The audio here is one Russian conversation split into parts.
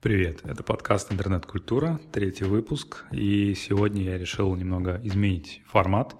Привет, это подкаст «Интернет-культура», третий выпуск, и сегодня я решил немного изменить формат.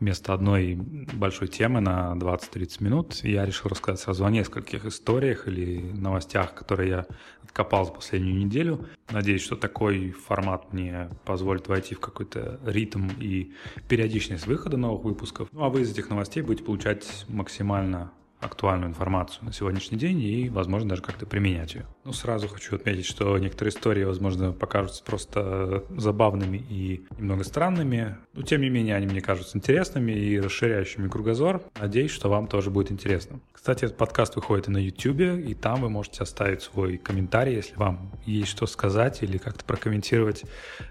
Вместо одной большой темы на 20-30 минут я решил рассказать сразу о нескольких историях или новостях, которые я откопал за последнюю неделю. Надеюсь, что такой формат мне позволит войти в какой-то ритм и периодичность выхода новых выпусков. Ну а вы из этих новостей будете получать максимально актуальную информацию на сегодняшний день и, возможно, даже как-то применять ее. Ну, сразу хочу отметить, что некоторые истории, возможно, покажутся просто забавными и немного странными, но, тем не менее, они мне кажутся интересными и расширяющими кругозор. Надеюсь, что вам тоже будет интересно. Кстати, этот подкаст выходит и на YouTube, и там вы можете оставить свой комментарий, если вам есть что сказать или как-то прокомментировать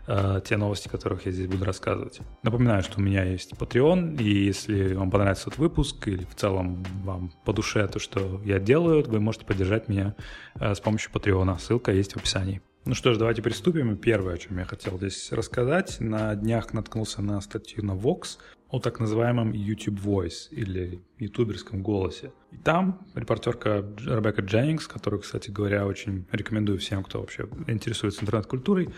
э, те новости, о которых я здесь буду рассказывать. Напоминаю, что у меня есть Patreon, и если вам понравится этот выпуск или в целом вам по душе то, что я делаю, вы можете поддержать меня э, с помощью Patreon. Ссылка есть в описании. Ну что ж, давайте приступим. Первое, о чем я хотел здесь рассказать. На днях наткнулся на статью на Vox о так называемом YouTube Voice или ютуберском голосе. И там репортерка Ребекка Дженнингс, которую, кстати говоря, очень рекомендую всем, кто вообще интересуется интернет-культурой.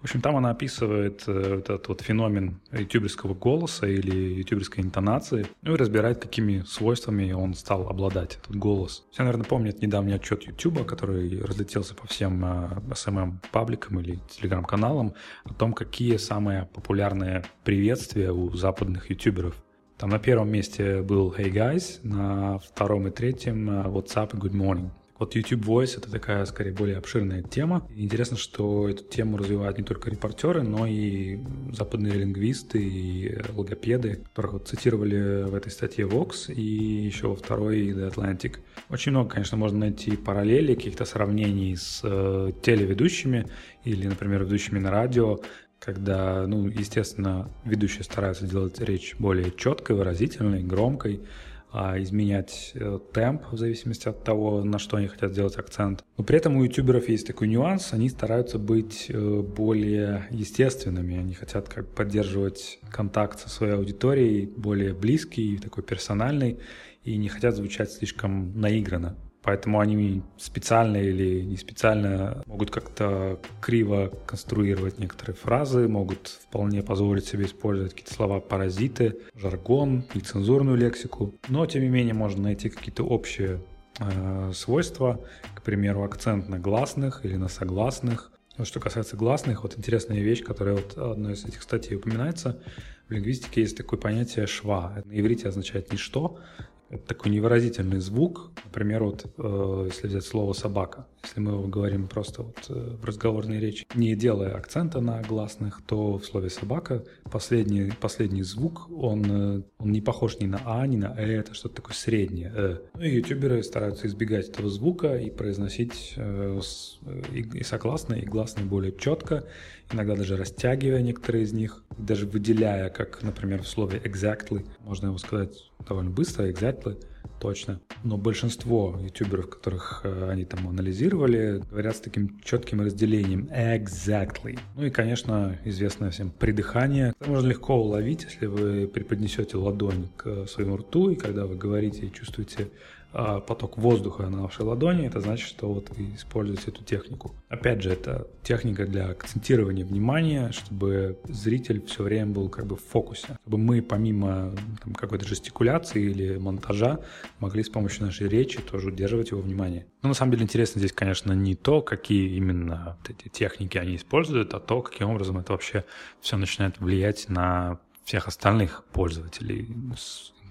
В общем, там она описывает э, этот вот феномен ютуберского голоса или ютуберской интонации, ну и разбирает, какими свойствами он стал обладать, этот голос. Все, наверное, помнят недавний отчет YouTube, который разлетелся по всем SMM-пабликам э, или телеграм-каналам о том, какие самые популярные приветствия у западных ютуберов. Там на первом месте был Hey Guys, на втором и третьем э, WhatsApp и Good Morning. Вот YouTube Voice — это такая, скорее, более обширная тема. интересно, что эту тему развивают не только репортеры, но и западные лингвисты и логопеды, которых вот цитировали в этой статье Vox и еще во второй The Atlantic. Очень много, конечно, можно найти параллелей, каких-то сравнений с э, телеведущими или, например, ведущими на радио, когда, ну, естественно, ведущие стараются делать речь более четкой, выразительной, громкой, а изменять э, темп в зависимости от того, на что они хотят сделать акцент. Но при этом у ютуберов есть такой нюанс, они стараются быть э, более естественными, они хотят как поддерживать контакт со своей аудиторией более близкий, такой персональный, и не хотят звучать слишком наигранно. Поэтому они специально или не специально могут как-то криво конструировать некоторые фразы, могут вполне позволить себе использовать какие-то слова-паразиты, жаргон, нецензурную лексику. Но, тем не менее, можно найти какие-то общие э, свойства, к примеру, акцент на гласных или на согласных. Но что касается гласных, вот интересная вещь, которая вот одной из этих статей упоминается, в лингвистике есть такое понятие шва. На иврите означает «ничто», это такой невыразительный звук. Например, вот э, если взять слово «собака», если мы его говорим просто вот э, в разговорной речи, не делая акцента на гласных, то в слове «собака» последний, последний звук, он, э, он не похож ни на «а», ни на «э», это что-то такое среднее. «э». Ну и ютуберы стараются избегать этого звука и произносить э, с, э, и, и согласные, и гласные более четко, иногда даже растягивая некоторые из них, даже выделяя, как, например, в слове «exactly», можно его сказать довольно быстро, exactly, точно. Но большинство ютуберов, которых э, они там анализировали, говорят с таким четким разделением exactly. Ну и, конечно, известное всем придыхание. Это можно легко уловить, если вы преподнесете ладонь к своему рту, и когда вы говорите и чувствуете поток воздуха на вашей ладони, это значит, что вот вы используете эту технику. Опять же, это техника для акцентирования внимания, чтобы зритель все время был как бы в фокусе. Чтобы мы помимо там, какой-то жестикуляции или монтажа могли с помощью нашей речи тоже удерживать его внимание. Но на самом деле интересно здесь, конечно, не то, какие именно вот эти техники они используют, а то, каким образом это вообще все начинает влиять на всех остальных пользователей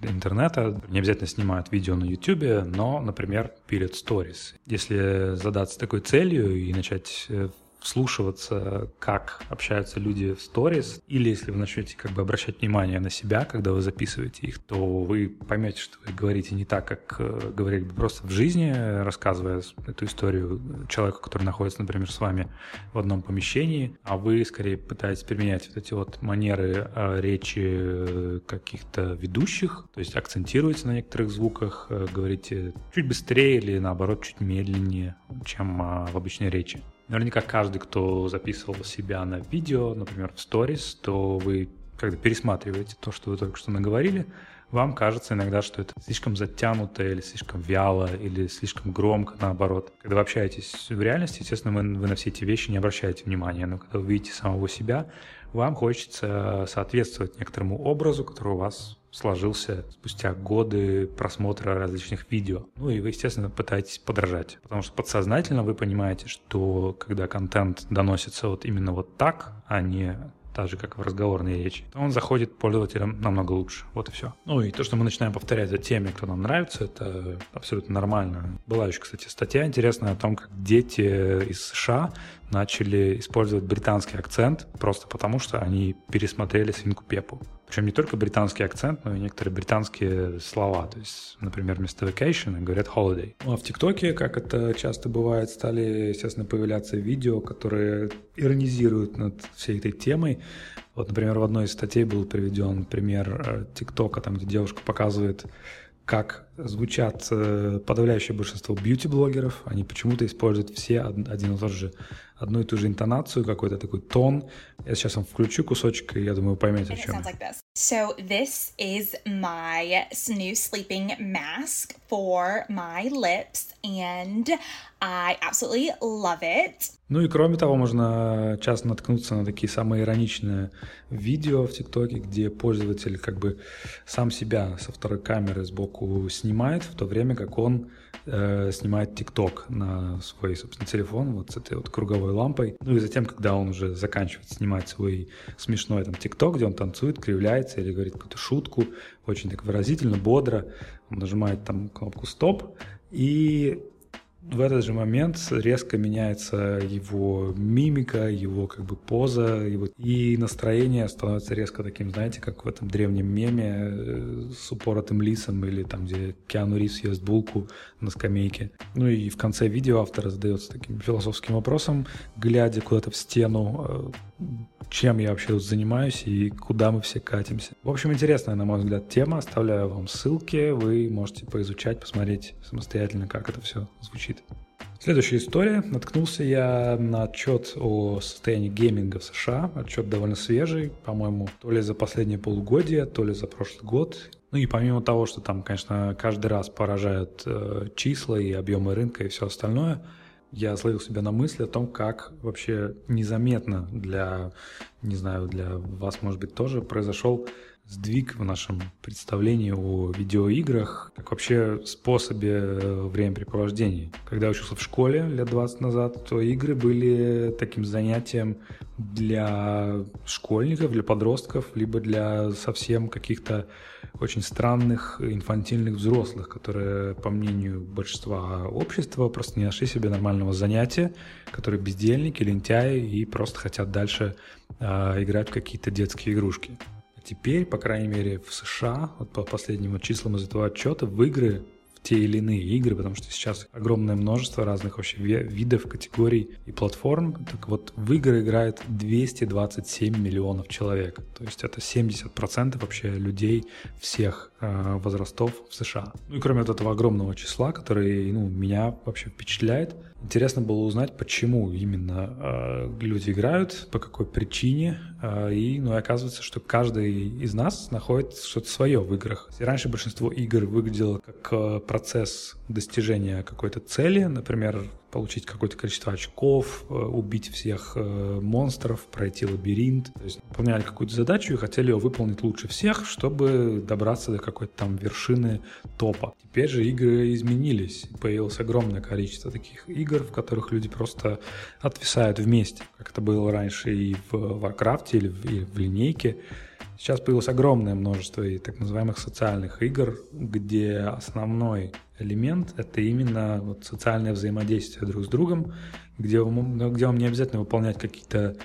интернета. Не обязательно снимают видео на YouTube, но, например, пилят сторис. Если задаться такой целью и начать э, вслушиваться, как общаются люди в сторис, или если вы начнете как бы обращать внимание на себя, когда вы записываете их, то вы поймете, что вы говорите не так, как э, говорили бы просто в жизни, рассказывая эту историю человеку, который находится, например, с вами в одном помещении, а вы скорее пытаетесь применять вот эти вот манеры э, речи э, каких-то ведущих, то есть акцентируете на некоторых звуках, говорите чуть быстрее или наоборот чуть медленнее, чем в обычной речи. Наверняка каждый, кто записывал себя на видео, например, в сторис, то вы когда пересматриваете то, что вы только что наговорили, вам кажется иногда, что это слишком затянуто или слишком вяло, или слишком громко, наоборот. Когда вы общаетесь в реальности, естественно, вы, вы на все эти вещи не обращаете внимания, но когда вы видите самого себя, вам хочется соответствовать некоторому образу, который у вас сложился спустя годы просмотра различных видео. Ну и вы, естественно, пытаетесь подражать. Потому что подсознательно вы понимаете, что когда контент доносится вот именно вот так, а не так же, как в разговорной речи, то он заходит пользователям намного лучше. Вот и все. Ну и то, что мы начинаем повторять за теми, кто нам нравится, это абсолютно нормально. Была еще, кстати, статья интересная о том, как дети из США начали использовать британский акцент просто потому, что они пересмотрели «Свинку Пепу». Причем не только британский акцент, но и некоторые британские слова. То есть, например, вместо vacation говорят holiday. А в ТикТоке, как это часто бывает, стали, естественно, появляться видео, которые иронизируют над всей этой темой. Вот, например, в одной из статей был приведен пример э, ТикТока, там, где девушка показывает как звучат э, подавляющее большинство бьюти-блогеров. Они почему-то используют все один и тот же одну и ту же интонацию, какой-то такой тон. Я сейчас вам включу кусочек, и я думаю, вы поймете, о чем. Like this. So this is my new sleeping mask for my lips, and I absolutely love it. Ну и кроме того, можно часто наткнуться на такие самые ироничные видео в ТикТоке, где пользователь как бы сам себя со второй камеры сбоку снимает, в то время как он э, снимает ТикТок на свой, собственно, телефон вот с этой вот круговой лампой. Ну и затем, когда он уже заканчивает снимать свой смешной там ТикТок, где он танцует, кривляется или говорит какую-то шутку, очень так выразительно, бодро, он нажимает там кнопку «Стоп», и в этот же момент резко меняется его мимика, его как бы поза, его... и настроение становится резко таким, знаете, как в этом древнем меме э, с упоротым лисом или там, где Киану Ривз ест булку на скамейке. Ну и в конце видео автор задается таким философским вопросом, глядя куда-то в стену, э, чем я вообще тут занимаюсь и куда мы все катимся. В общем, интересная, на мой взгляд, тема. Оставляю вам ссылки, вы можете поизучать, посмотреть самостоятельно, как это все звучит. Следующая история. Наткнулся я на отчет о состоянии гейминга в США. Отчет довольно свежий, по-моему, то ли за последние полугодие, то ли за прошлый год. Ну и помимо того, что там, конечно, каждый раз поражают э, числа и объемы рынка и все остальное, я словил себя на мысли о том, как вообще незаметно для, не знаю, для вас, может быть, тоже произошел сдвиг в нашем представлении о видеоиграх, как вообще способе э, времяпрепровождения. Когда я учился в школе лет 20 назад, то игры были таким занятием для школьников, для подростков, либо для совсем каких-то очень странных инфантильных взрослых, которые, по мнению большинства общества, просто не нашли себе нормального занятия, которые бездельники, лентяи и просто хотят дальше э, играть в какие-то детские игрушки. Теперь, по крайней мере, в США, вот по последним числам из этого отчета, в игры те или иные игры, потому что сейчас огромное множество разных вообще видов, категорий и платформ. Так вот, в игры играет 227 миллионов человек. То есть это 70% вообще людей всех э, возрастов в США. Ну и кроме вот этого огромного числа, который ну, меня вообще впечатляет, Интересно было узнать, почему именно э, люди играют, по какой причине. Э, и, ну, и оказывается, что каждый из нас находит что-то свое в играх. И раньше большинство игр выглядело как э, процесс достижения какой-то цели, например, получить какое-то количество очков, э, убить всех э, монстров, пройти лабиринт. То есть выполняли какую-то задачу и хотели ее выполнить лучше всех, чтобы добраться до какой-то там вершины топа. Теперь же игры изменились. Появилось огромное количество таких игр, в которых люди просто отвисают вместе, как это было раньше и в Warcraft или в, или в линейке. Сейчас появилось огромное множество и так называемых социальных игр, где основной элемент — это именно вот социальное взаимодействие друг с другом, где вам, где вам не обязательно выполнять какие-то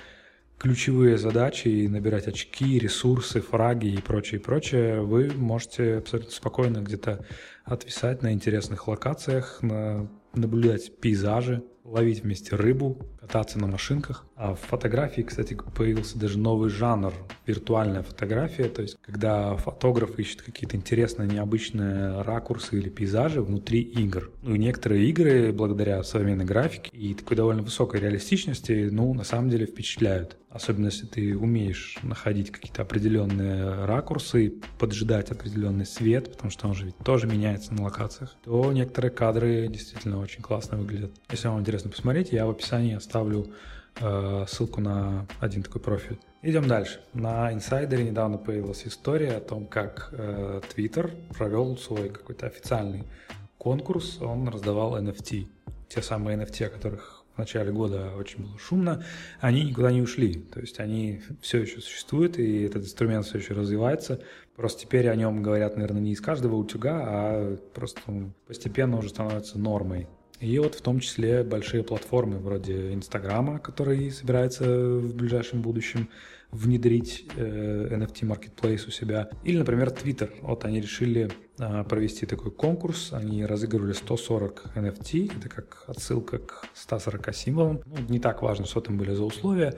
ключевые задачи и набирать очки, ресурсы, фраги и прочее, прочее, вы можете абсолютно спокойно где-то отвисать на интересных локациях, на, наблюдать пейзажи, ловить вместе рыбу, кататься на машинках. А в фотографии, кстати, появился даже новый жанр – виртуальная фотография, то есть когда фотограф ищет какие-то интересные, необычные ракурсы или пейзажи внутри игр. Ну и некоторые игры, благодаря современной графике и такой довольно высокой реалистичности, ну, на самом деле впечатляют. Особенно если ты умеешь находить какие-то определенные ракурсы, поджидать определенный свет, потому что он же ведь тоже меняется на локациях, то некоторые кадры действительно очень классно выглядят. Если вам интересно посмотреть, я в описании оставлю э, ссылку на один такой профиль. Идем дальше. На инсайдере недавно появилась история о том, как э, Twitter провел свой какой-то официальный конкурс. Он раздавал NFT. Те самые NFT, о которых в начале года очень было шумно, они никуда не ушли. То есть они все еще существуют, и этот инструмент все еще развивается. Просто теперь о нем говорят, наверное, не из каждого утюга, а просто постепенно уже становится нормой. И вот в том числе большие платформы вроде Инстаграма, который собирается в ближайшем будущем внедрить э, NFT Marketplace у себя. Или, например, Twitter. Вот они решили э, провести такой конкурс. Они разыгрывали 140 NFT. Это как отсылка к 140 символам. Ну, не так важно, что там были за условия.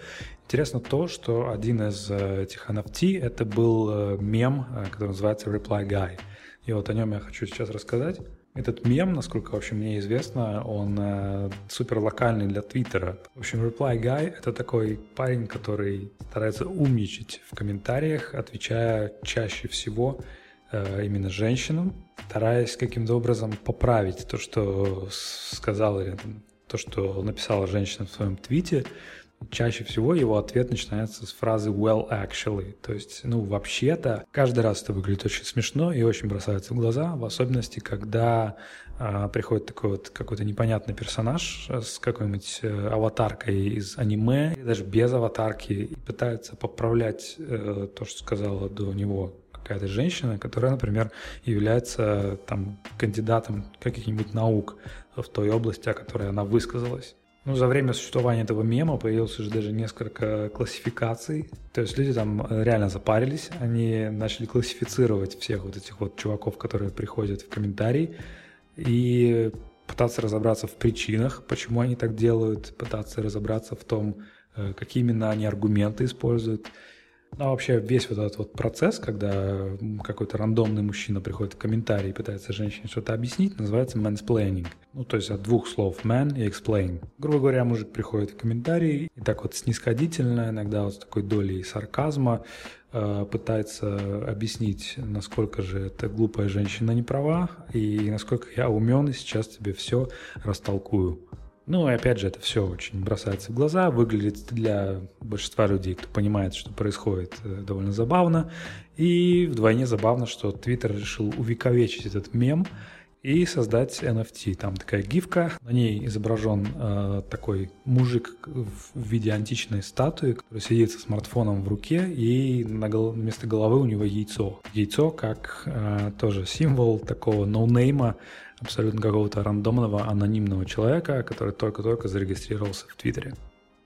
Интересно то, что один из э, этих NFT это был э, мем, э, который называется Reply Guy. И вот о нем я хочу сейчас рассказать. Этот мем, насколько вообще мне известно, он э, супер локальный для Твиттера. В общем, Reply Guy — это такой парень, который старается умничать в комментариях, отвечая чаще всего э, именно женщинам, стараясь каким-то образом поправить то, что сказал или то, что написала женщина в своем твите, Чаще всего его ответ начинается с фразы well actually, то есть, ну, вообще-то, каждый раз это выглядит очень смешно и очень бросается в глаза, в особенности, когда а, приходит такой вот какой-то непонятный персонаж с какой-нибудь э, аватаркой из аниме, или даже без аватарки, и пытается поправлять э, то, что сказала до него какая-то женщина, которая, например, является там кандидатом каких-нибудь наук в той области, о которой она высказалась. Ну, за время существования этого мема появилось уже даже несколько классификаций. То есть люди там э, реально запарились, они начали классифицировать всех вот этих вот чуваков, которые приходят в комментарии, и пытаться разобраться в причинах, почему они так делают, пытаться разобраться в том, э, какие именно они аргументы используют. А вообще весь вот этот вот процесс, когда какой-то рандомный мужчина приходит в комментарий и пытается женщине что-то объяснить, называется mansplaining. Ну, то есть от двух слов man и explain. Грубо говоря, мужик приходит в комментарий и так вот снисходительно, иногда вот с такой долей сарказма э, пытается объяснить, насколько же эта глупая женщина не права и насколько я умен и сейчас тебе все растолкую. Ну и опять же, это все очень бросается в глаза, выглядит для большинства людей, кто понимает, что происходит, э, довольно забавно. И вдвойне забавно, что Twitter решил увековечить этот мем и создать NFT. Там такая гифка, на ней изображен э, такой мужик в виде античной статуи, который сидит со смартфоном в руке, и на гол- вместо головы у него яйцо. Яйцо как э, тоже символ такого ноунейма, абсолютно какого-то рандомного анонимного человека, который только-только зарегистрировался в Твиттере.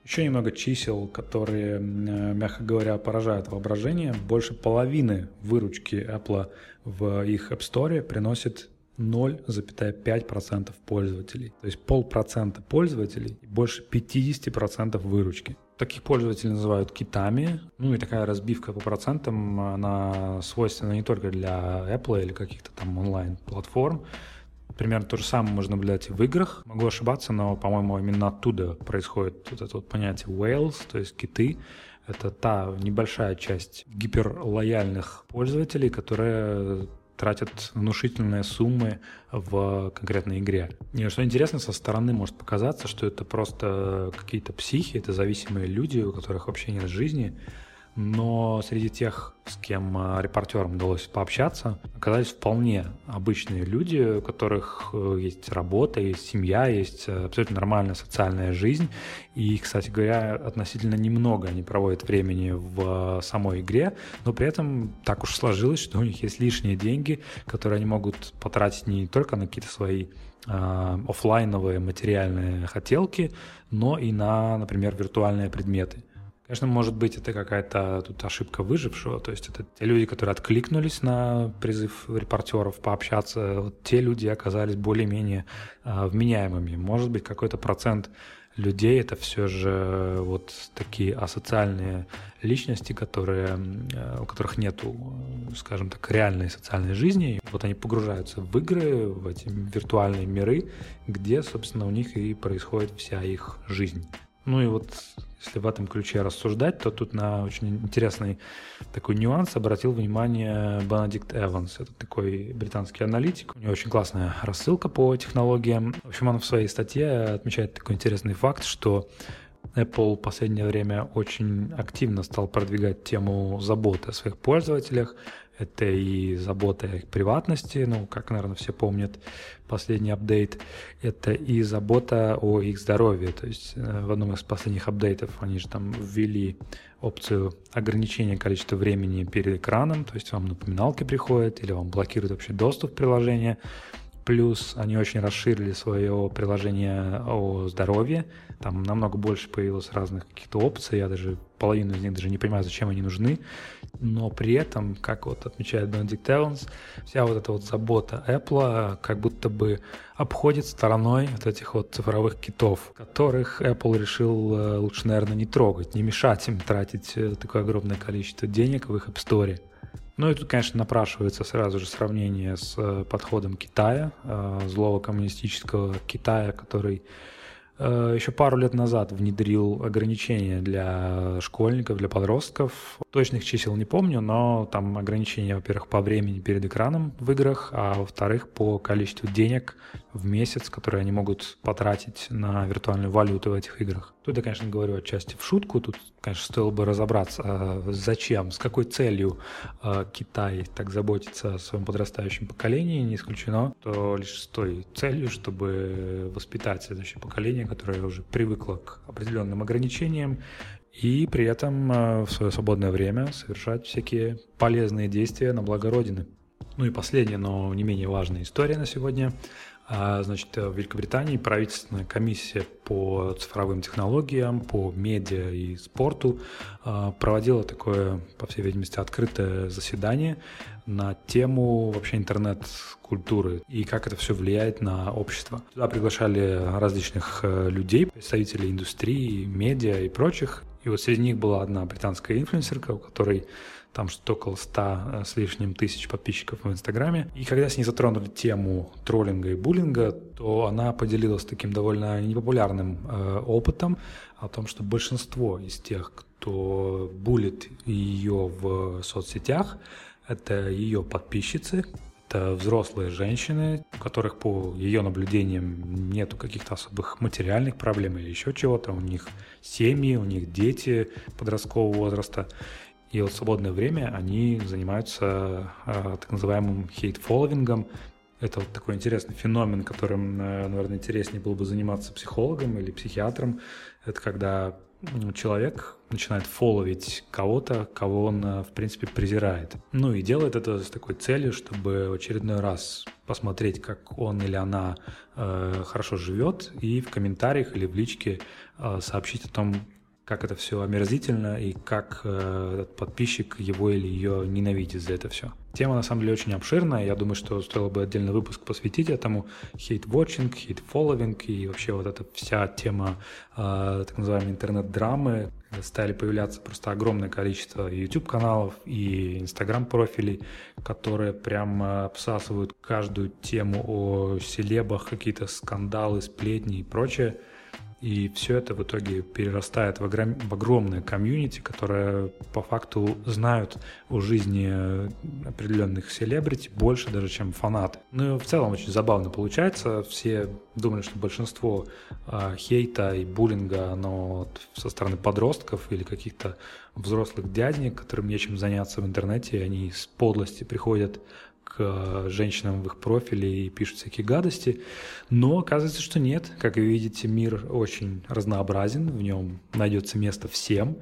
Еще немного чисел, которые, мягко говоря, поражают воображение. Больше половины выручки Apple в их App Store приносит 0,5% пользователей. То есть полпроцента пользователей и больше 50% выручки. Таких пользователей называют китами. Ну и такая разбивка по процентам, она свойственна не только для Apple или каких-то там онлайн-платформ. Примерно то же самое можно наблюдать и в играх. Могу ошибаться, но, по-моему, именно оттуда происходит вот это вот понятие whales, то есть киты. Это та небольшая часть гиперлояльных пользователей, которые тратят внушительные суммы в конкретной игре. И что интересно, со стороны может показаться, что это просто какие-то психи, это зависимые люди, у которых вообще нет жизни, но среди тех, с кем э, репортерам удалось пообщаться, оказались вполне обычные люди, у которых э, есть работа, есть семья, есть э, абсолютно нормальная социальная жизнь. И, кстати говоря, относительно немного они проводят времени в самой игре, но при этом так уж сложилось, что у них есть лишние деньги, которые они могут потратить не только на какие-то свои офлайновые материальные хотелки, но и на, например, виртуальные предметы. Конечно, может быть, это какая-то тут ошибка выжившего, то есть это те люди, которые откликнулись на призыв репортеров пообщаться, вот те люди оказались более-менее э, вменяемыми. Может быть, какой-то процент людей это все же вот такие асоциальные личности, которые, у которых нету, скажем так, реальной социальной жизни. Вот они погружаются в игры, в эти виртуальные миры, где, собственно, у них и происходит вся их жизнь. Ну и вот если в этом ключе рассуждать, то тут на очень интересный такой нюанс обратил внимание Бенедикт Эванс. Это такой британский аналитик. У него очень классная рассылка по технологиям. В общем, он в своей статье отмечает такой интересный факт, что Apple в последнее время очень активно стал продвигать тему заботы о своих пользователях. Это и забота о их приватности, ну, как, наверное, все помнят последний апдейт. Это и забота о их здоровье. То есть э, в одном из последних апдейтов они же там ввели опцию ограничения количества времени перед экраном, то есть вам напоминалки приходят или вам блокируют вообще доступ в приложение. Плюс они очень расширили свое приложение о здоровье. Там намного больше появилось разных каких-то опций. Я даже половину из них даже не понимаю, зачем они нужны. Но при этом, как вот отмечает Benedict Evans, вся вот эта вот забота Apple как будто бы обходит стороной вот этих вот цифровых китов, которых Apple решил э, лучше, наверное, не трогать, не мешать им тратить э, такое огромное количество денег в их App Store. Ну и тут, конечно, напрашивается сразу же сравнение с э, подходом Китая, злого коммунистического Китая, который еще пару лет назад внедрил ограничения для школьников, для подростков. Точных чисел не помню, но там ограничения, во-первых, по времени перед экраном в играх, а во-вторых, по количеству денег в месяц, которые они могут потратить на виртуальную валюту в этих играх. Тут я, конечно, говорю отчасти в шутку, тут, конечно, стоило бы разобраться, а зачем, с какой целью а, Китай так заботится о своем подрастающем поколении, не исключено, то лишь с той целью, чтобы воспитать следующее поколение, которое уже привыкло к определенным ограничениям, и при этом а, в свое свободное время совершать всякие полезные действия на благо Родины. Ну и последняя, но не менее важная история на сегодня – значит, в Великобритании правительственная комиссия по цифровым технологиям, по медиа и спорту а, проводила такое, по всей видимости, открытое заседание на тему вообще интернет-культуры и как это все влияет на общество. Туда приглашали различных э, людей, представителей индустрии, медиа и прочих. И вот среди них была одна британская инфлюенсерка, у которой там что-то около 100 э, с лишним тысяч подписчиков в Инстаграме. И когда с ней затронули тему троллинга и буллинга, то она поделилась таким довольно непопулярным э, опытом о том, что большинство из тех, кто булит ее в соцсетях, это ее подписчицы, это взрослые женщины, у которых по ее наблюдениям нету каких-то особых материальных проблем или еще чего-то. У них семьи, у них дети подросткового возраста. И вот в свободное время они занимаются э, так называемым hate-following ом. Это вот такой интересный феномен, которым, э, наверное, интереснее было бы заниматься психологом или психиатром. Это когда человек начинает фолловить кого-то, кого он, э, в принципе, презирает. Ну и делает это с такой целью, чтобы в очередной раз посмотреть, как он или она э, хорошо живет, и в комментариях или в личке э, сообщить о том, как это все омерзительно и как э, подписчик его или ее ненавидит за это все. Тема на самом деле очень обширная, я думаю, что стоило бы отдельный выпуск посвятить этому. Hate-watching, hate-following и вообще вот эта вся тема э, так называемой интернет-драмы. Стали появляться просто огромное количество YouTube-каналов и Instagram-профилей, которые прям обсасывают каждую тему о селебах, какие-то скандалы, сплетни и прочее. И все это в итоге перерастает в, огром... в огромное community, которое по факту знают о жизни определенных селебрити больше даже, чем фанаты. Ну и в целом очень забавно получается. Все думали, что большинство э, хейта и буллинга, оно со стороны подростков или каких-то взрослых дяденек, которым нечем заняться в интернете, они с подлости приходят к э, женщинам в их профиле и пишут всякие гадости. Но оказывается, что нет. Как вы видите, мир очень разнообразен, в нем найдется место всем.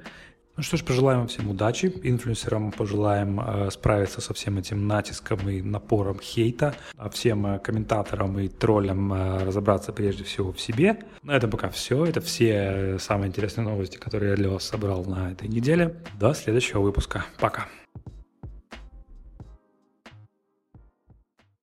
Ну что ж, пожелаем всем удачи, инфлюенсерам пожелаем э, справиться со всем этим натиском и напором хейта, а всем э, комментаторам и троллям э, разобраться прежде всего в себе. На этом пока все. Это все э, самые интересные новости, которые я для вас собрал на этой неделе. До следующего выпуска. Пока.